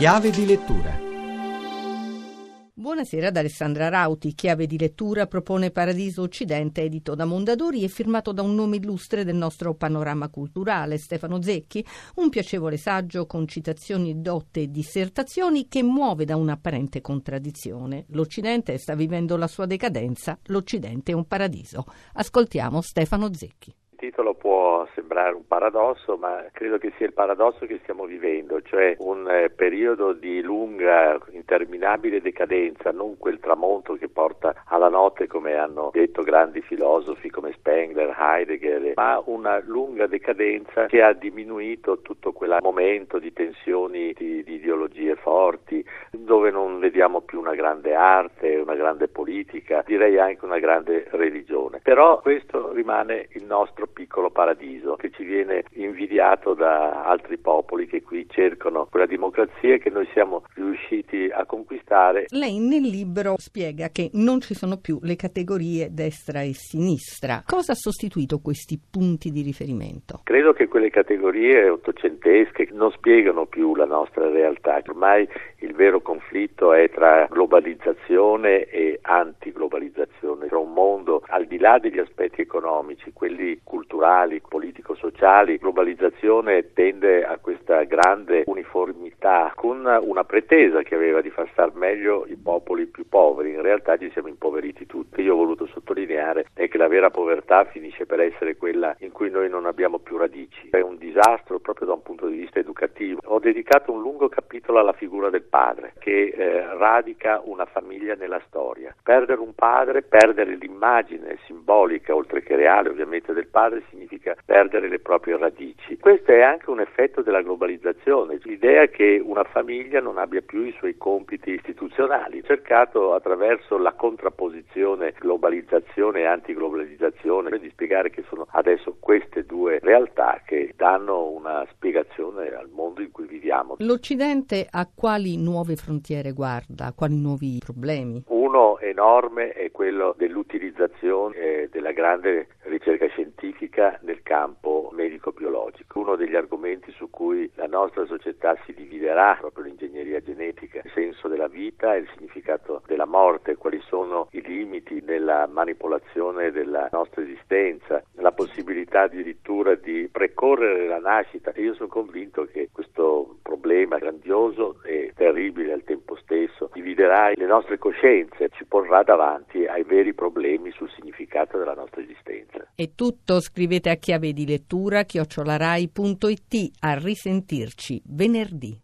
Chiave di lettura. Buonasera ad Alessandra Rauti. Chiave di lettura propone Paradiso Occidente, edito da Mondadori e firmato da un nome illustre del nostro panorama culturale, Stefano Zecchi. Un piacevole saggio con citazioni dotte e dissertazioni che muove da un'apparente contraddizione. L'Occidente sta vivendo la sua decadenza, l'Occidente è un paradiso. Ascoltiamo Stefano Zecchi titolo può sembrare un paradosso, ma credo che sia il paradosso che stiamo vivendo, cioè un eh, periodo di lunga, interminabile decadenza, non quel tramonto che porta alla notte come hanno detto grandi filosofi come Spengler, Heidegger, ma una lunga decadenza che ha diminuito tutto quel momento di tensioni, di, di ideologie forti, dove non vediamo più una grande arte, una grande politica, direi anche una grande religione. Però questo rimane il nostro piccolo paradiso che ci viene invidiato da altri popoli che qui cercano quella democrazia che noi siamo riusciti a conquistare. Lei nel libro spiega che non ci sono più le categorie destra e sinistra. Cosa ha sostituito questi punti di riferimento? Credo che quelle categorie ottocentesche non spiegano più la nostra realtà. Ormai il vero conflitto è tra globalizzazione e antiglobalizzazione, tra un mondo al di là degli aspetti economici, quelli culturali, politico-sociali, globalizzazione tende a questa grande uniformità con una pretesa che aveva di far star meglio i popoli più poveri, in realtà ci siamo impoveriti tutti. Io ho voluto sottolineare è che la vera povertà finisce per essere quella in cui noi non abbiamo più radici. È un disastro proprio da un punto di vista educativo. Ho dedicato un lungo capitolo alla figura del padre che eh, radica una famiglia nella storia. Perdere un padre, perdere l'immagine simbolica, oltre che reale ovviamente, del padre significa perdere le proprie radici. Questo è anche un effetto della globalizzazione, l'idea che una famiglia non abbia più i suoi compiti istituzionali. Cercato attraverso la contrapposizione globalizzazione e antiglobalizzazione di spiegare che sono adesso queste due realtà che danno una spiegazione al mondo in cui viviamo. L'Occidente a quali nuove frontiere guarda, quali nuovi problemi? Enorme è quello dell'utilizzazione eh, della grande ricerca scientifica nel campo medico-biologico. Uno degli argomenti su cui la nostra società si dividerà, proprio l'ingegneria genetica, il senso della vita e il significato della morte, quali sono i limiti nella manipolazione della nostra esistenza, la possibilità addirittura di precorrere la nascita. E io sono convinto che questo problema grandioso e terribile al tempo stesso dividerà le nostre coscienze, ci porrà davanti ai veri problemi sul significato della nostra esistenza. È tutto, scrivete a chiave di lettura chiocciolarai.it a risentirci venerdì.